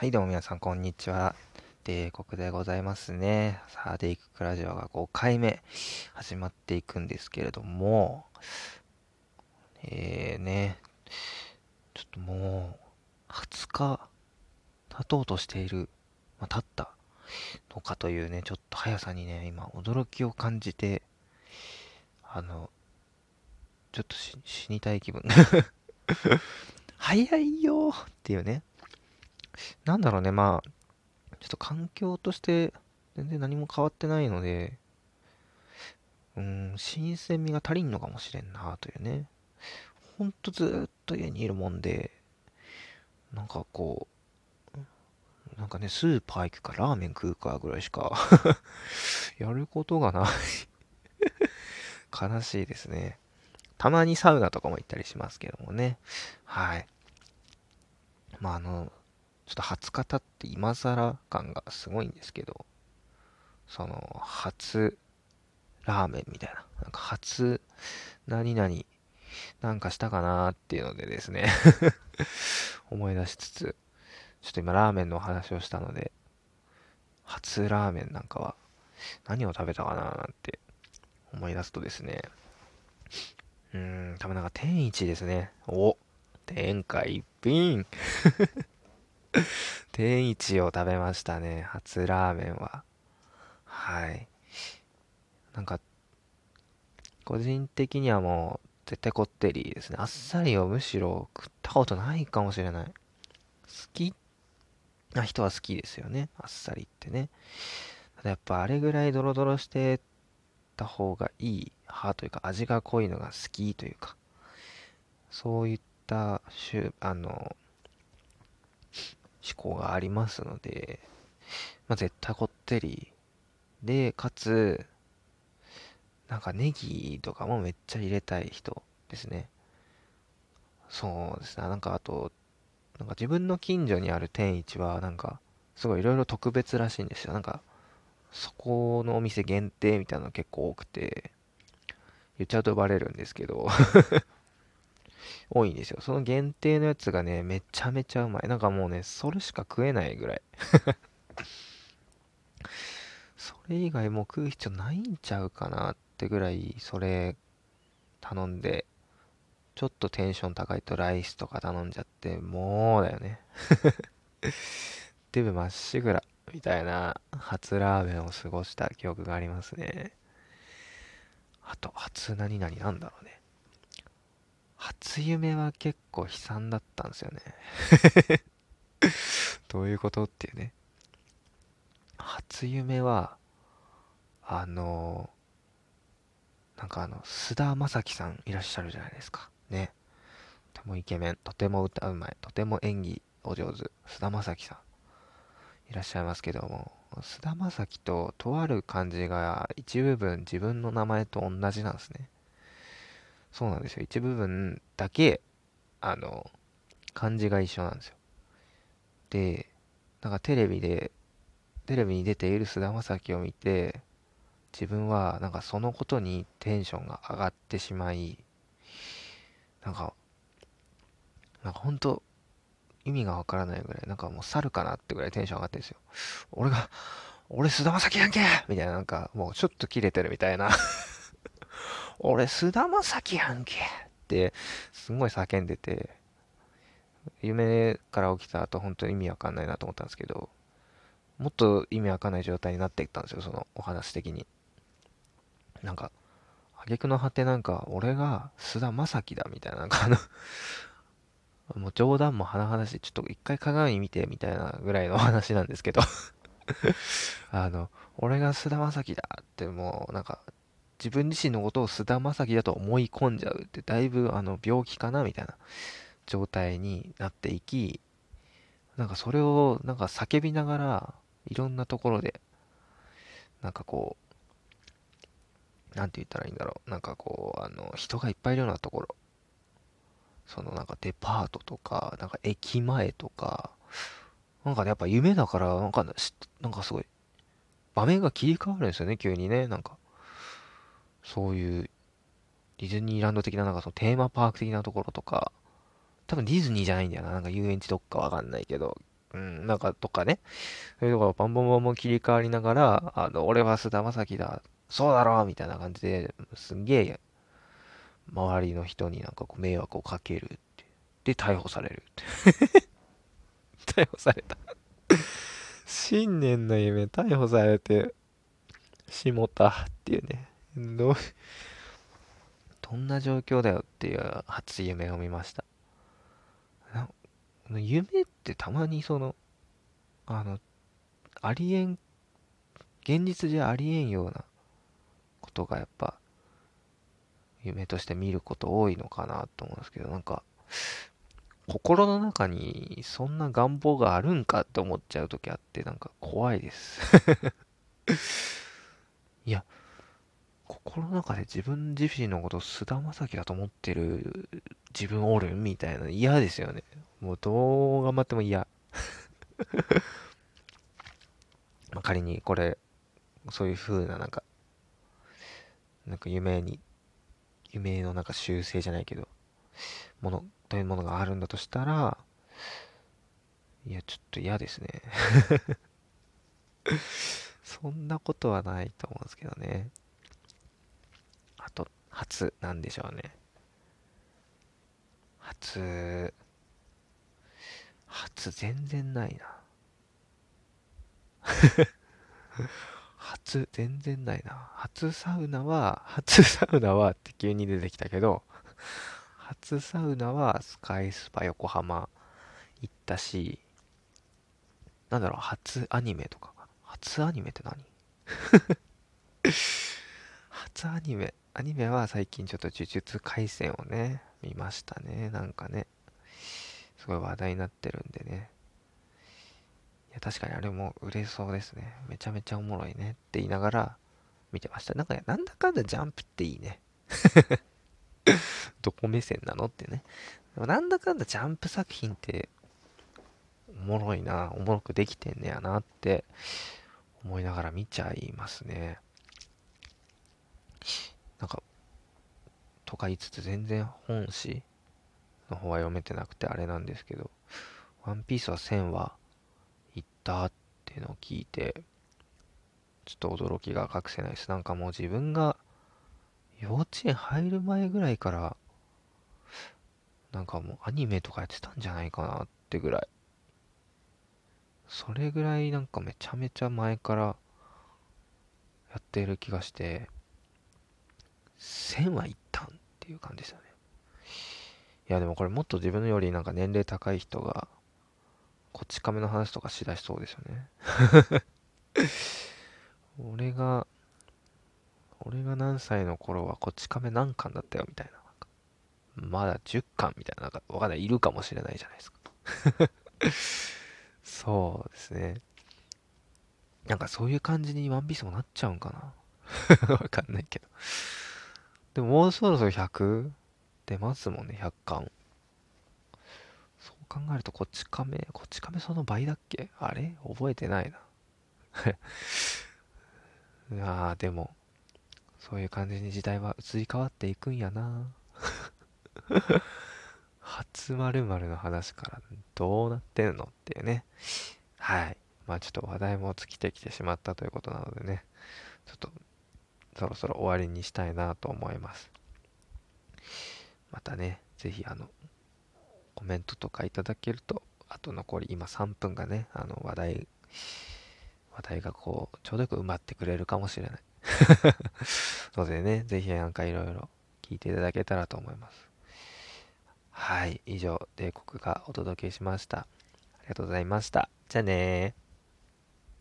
はい、どうも皆さん、こんにちは。帝国でございますね。さあ、デイククラジオが5回目始まっていくんですけれども、えーね、ちょっともう、20日経とうとしている、まあ、経ったのかというね、ちょっと速さにね、今、驚きを感じて、あの、ちょっと死にたい気分。早いよーっていうね。なんだろうね、まあ、ちょっと環境として全然何も変わってないので、うん、新鮮味が足りんのかもしれんなというね。ほんとずっと家にいるもんで、なんかこう、なんかね、スーパー行くかラーメン食うかぐらいしか やることがない悲しいですね。たまにサウナとかも行ったりしますけどもね。はい。まあ、あの、ちょっと20日経って今更感がすごいんですけど、その、初ラーメンみたいな、なんか初何々なんかしたかなっていうのでですね。思い出しつつ、ちょっと今ラーメンの話をしたので、初ラーメンなんかは何を食べたかななんて思い出すとですね、うーん、多分なんか天一ですね。お天下一品。天一を食べましたね。初ラーメンは。はい。なんか、個人的にはもう、絶対こってりですね。あっさりをむしろ食ったことないかもしれない。好きな人は好きですよね。あっさりってね。ただやっぱあれぐらいドロドロしてた方がいい派というか、味が濃いのが好きというか、そういったあの、思考がありますので、まあ、絶対こってりで、かつ、なんかネギとかもめっちゃ入れたい人ですね。そうですね。なんかあと、なんか自分の近所にある天一は、なんか、すごいいろいろ特別らしいんですよ。なんか、そこのお店限定みたいなの結構多くて、言っちゃうとバレるんですけど多いんですよ。その限定のやつがね、めちゃめちゃうまい。なんかもうね、それしか食えないぐらい それ以外もう食う必要ないんちゃうかなってぐらい、それ頼んで、ちょっとテンション高いとライスとか頼んじゃって、もうだよね デブまっしぐら、みたいな初ラーメンを過ごした記憶がありますね。あと、初何々なんだろうね。初夢は結構悲惨だったんですよね どういうことっていうね。初夢は、あのなんかあの、菅田将暉さんいらっしゃるじゃないですか。ね。とてもイケメン、とても歌うまい、とても演技お上手、菅田将暉さんいらっしゃいますけども、菅田将暉ととある漢字が一部分自分の名前と同じなんですね。そうなんですよ。一部分だけ、あの、漢字が一緒なんですよ。で、なんかテレビで、テレビに出ている菅田将暉を見て、自分はなんかそのことにテンションが上がってしまい、なんか、なんか本当意味がわからないぐらい、なんかもう猿かなってぐらいテンション上がってるんですよ。俺が、俺菅田将暉やんけみたいな、なんかもうちょっとキレてるみたいな俺、菅田将暉やんけ。って、すごい叫んでて、夢から起きた後、本当に意味わかんないなと思ったんですけど、もっと意味わかんない状態になっていったんですよ、そのお話的に。なんか、挙句の果てなんか、俺が菅田将暉だみたいな、なんかあのもう冗談も甚だしい、ちょっと一回鏡見てみたいなぐらいの話なんですけど。あの、俺が菅田将暉だってもうなんか自分自身のことを菅田将暉だと思い込んじゃうってだいぶあの病気かなみたいな状態になっていきなんかそれをなんか叫びながらいろんなところでなんかこうなんて言ったらいいんだろう。なんかこうあの人がいっぱいいるようなところ。そのなんかデパートとかなんか駅前とかなんかねやっぱ夢だからなんかなんかすごい場面が切り替わるんですよね急にねなんか。そういうディズニーランド的ななんかそのテーマパーク的なところとか、多分ディズニーじゃないんだよな。なんか遊園地どっかわかんないけど、うん、なんかとかね。そういうところバンバンバンバン切り替わりながら、あの、俺は菅田将暉だ、そうだろみたいな感じで、すんげえ、周りの人になんかこう迷惑をかけるって。で、逮捕されるって。逮捕された新年の夢逮捕されてしもたっていうね。どう、どんな状況だよっていう初夢を見ました。夢ってたまにその、あの、ありえん、現実じゃありえんようなことがやっぱ、夢として見ること多いのかなと思うんですけど、なんか、心の中にそんな願望があるんかって思っちゃう時あって、なんか怖いです いや、心の中で自分自身のことを菅田将暉だと思ってる自分おるみたいな嫌ですよね。もうどう頑張っても嫌。まあ仮にこれ、そういう風ななんか、なんか夢に、夢のなんか修正じゃないけど、もの、というものがあるんだとしたら、いや、ちょっと嫌ですね。そんなことはないと思うんですけどね。初なんでしょうね。初、初全然ないな。初全然ないな。初サウナは、初サウナはって急に出てきたけど、初サウナはスカイスパ横浜行ったし、なんだろう、初アニメとか。初アニメって何？初アニメ。アニメは最近ちょっと呪術廻戦をね、見ましたね。なんかね。すごい話題になってるんでね。いや、確かにあれも売れそうですね。めちゃめちゃおもろいねって言いながら見てました。なんか、なんだかんだジャンプっていいね。どこ目線なのってね。でもなんだかんだジャンプ作品っておもろいな、おもろくできてんねやなって思いながら見ちゃいますね。なんか、とか言いつつ全然本誌の方は読めてなくてあれなんですけど、ワンピースは1000話行ったっていうのを聞いて、ちょっと驚きが隠せないです。なんかもう自分が幼稚園入る前ぐらいから、なんかもうアニメとかやってたんじゃないかなってぐらい。それぐらいなんかめちゃめちゃ前からやってる気がして、1000はいったんっていう感じですよね。いやでもこれもっと自分よりなんか年齢高い人が、こち亀の話とかしだしそうですよね。俺が俺が何歳の頃はこち亀何巻だったよみたいな。まだ10巻みたいな、なんかわかんない、いるかもしれないじゃないですか。そうですね。なんかそういう感じにワンピースもなっちゃうんかな。わかんないけど。でももうそろそろ100出ますもんね、100巻。そう考えるとこっち亀、こっち亀その倍だっけ？あれ？覚えてないな。いやーでも、そういう感じに時代は移り変わっていくんやな 初〇〇の話からどうなってんのっていうね。はい。まあちょっと話題も尽きてきてしまったということなのでね、ちょっとそろそろ終わりにしたいなと思います。またね、ぜひあの、コメントとかいただけると、あと残り今3分がね、あの話題、話題がこう、ちょうどよく埋まってくれるかもしれない。のでね、ぜひなんかいろいろ聞いていただけたらと思います。はい、以上、帝国がお届けしました。ありがとうございました。じゃあねー。